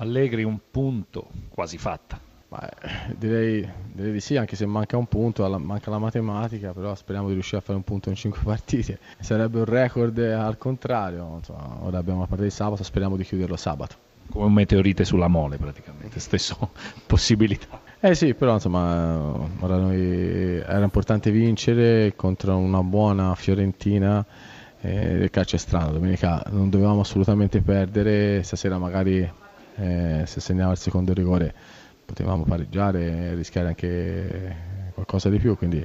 Allegri un punto, quasi fatta. Beh, direi, direi, di sì, anche se manca un punto, manca la matematica, però speriamo di riuscire a fare un punto in 5 partite. Sarebbe un record al contrario, insomma, ora abbiamo la partita di sabato, speriamo di chiuderlo sabato. Come un meteorite sulla mole praticamente, stesso possibilità. Eh sì, però insomma, ora noi era importante vincere contro una buona Fiorentina. Eh, il calcio è strano, domenica non dovevamo assolutamente perdere, stasera magari eh, se segniamo il secondo rigore potevamo pareggiare e rischiare anche qualcosa di più, quindi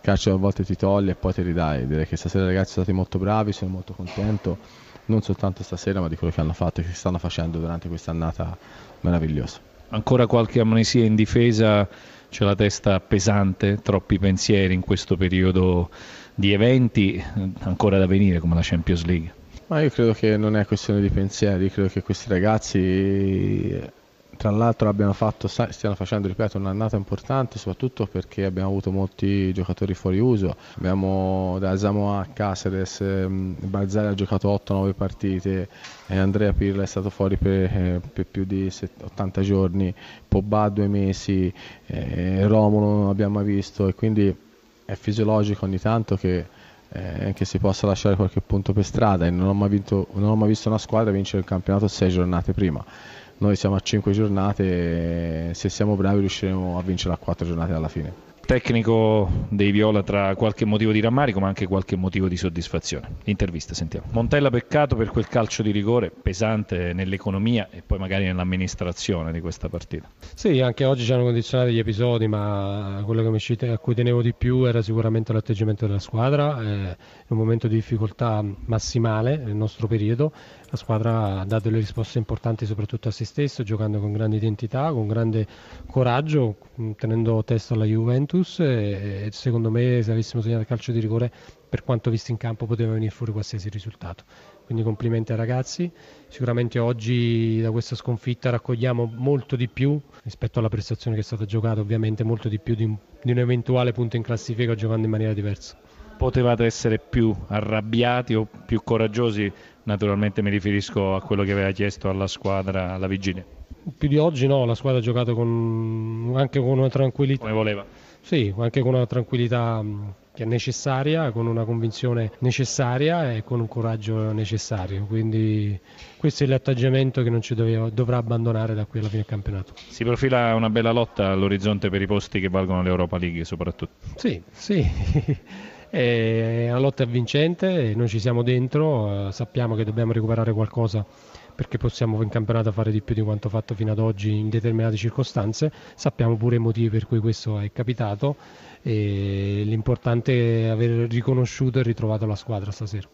calcio a volte ti toglie e poi ti ridai. Direi che stasera ragazzi sono stati molto bravi, sono molto contento, non soltanto stasera ma di quello che hanno fatto e che stanno facendo durante questa annata meravigliosa ancora qualche amnesia in difesa, c'è la testa pesante, troppi pensieri in questo periodo di eventi ancora da venire come la Champions League. Ma io credo che non è questione di pensieri, credo che questi ragazzi tra l'altro fatto, stiano facendo ripeto, un'annata importante soprattutto perché abbiamo avuto molti giocatori fuori uso. Abbiamo da Samoa a Caceres ehm, Balzari ha giocato 8-9 partite Andrea Pirla è stato fuori per, eh, per più di 80 giorni. Pobba due mesi eh, Romulo non abbiamo mai visto e quindi è fisiologico ogni tanto che, eh, che si possa lasciare qualche punto per strada. E non ho mai, vinto, non ho mai visto una squadra vincere il campionato sei giornate prima. Noi siamo a 5 giornate se siamo bravi riusciremo a vincere a 4 giornate alla fine tecnico dei Viola tra qualche motivo di rammarico ma anche qualche motivo di soddisfazione. Intervista, sentiamo. Montella peccato per quel calcio di rigore pesante nell'economia e poi magari nell'amministrazione di questa partita. Sì, anche oggi ci hanno condizionato gli episodi, ma quello a cui tenevo di più era sicuramente l'atteggiamento della squadra. Eh, in un momento di difficoltà massimale nel nostro periodo, la squadra ha dato delle risposte importanti soprattutto a se stesso, giocando con grande identità, con grande coraggio, tenendo testo alla Juventus Juventus e secondo me se avessimo segnato il calcio di rigore per quanto visto in campo poteva venire fuori qualsiasi risultato. Quindi complimenti ai ragazzi, sicuramente oggi da questa sconfitta raccogliamo molto di più rispetto alla prestazione che è stata giocata, ovviamente molto di più di un, di un eventuale punto in classifica giocando in maniera diversa. Potevate essere più arrabbiati o più coraggiosi? Naturalmente mi riferisco a quello che aveva chiesto alla squadra alla vigilia. Più di oggi no, la squadra ha giocato con, anche con una tranquillità. Come voleva sì, anche con una tranquillità che è necessaria, con una convinzione necessaria e con un coraggio necessario. Quindi questo è l'atteggiamento che non ci doveva, dovrà abbandonare da qui alla fine del campionato. Si profila una bella lotta all'orizzonte per i posti che valgono l'Europa League soprattutto. Sì, sì. è una lotta vincente, noi ci siamo dentro, sappiamo che dobbiamo recuperare qualcosa perché possiamo in campionato fare di più di quanto fatto fino ad oggi in determinate circostanze, sappiamo pure i motivi per cui questo è capitato e l'importante è aver riconosciuto e ritrovato la squadra stasera.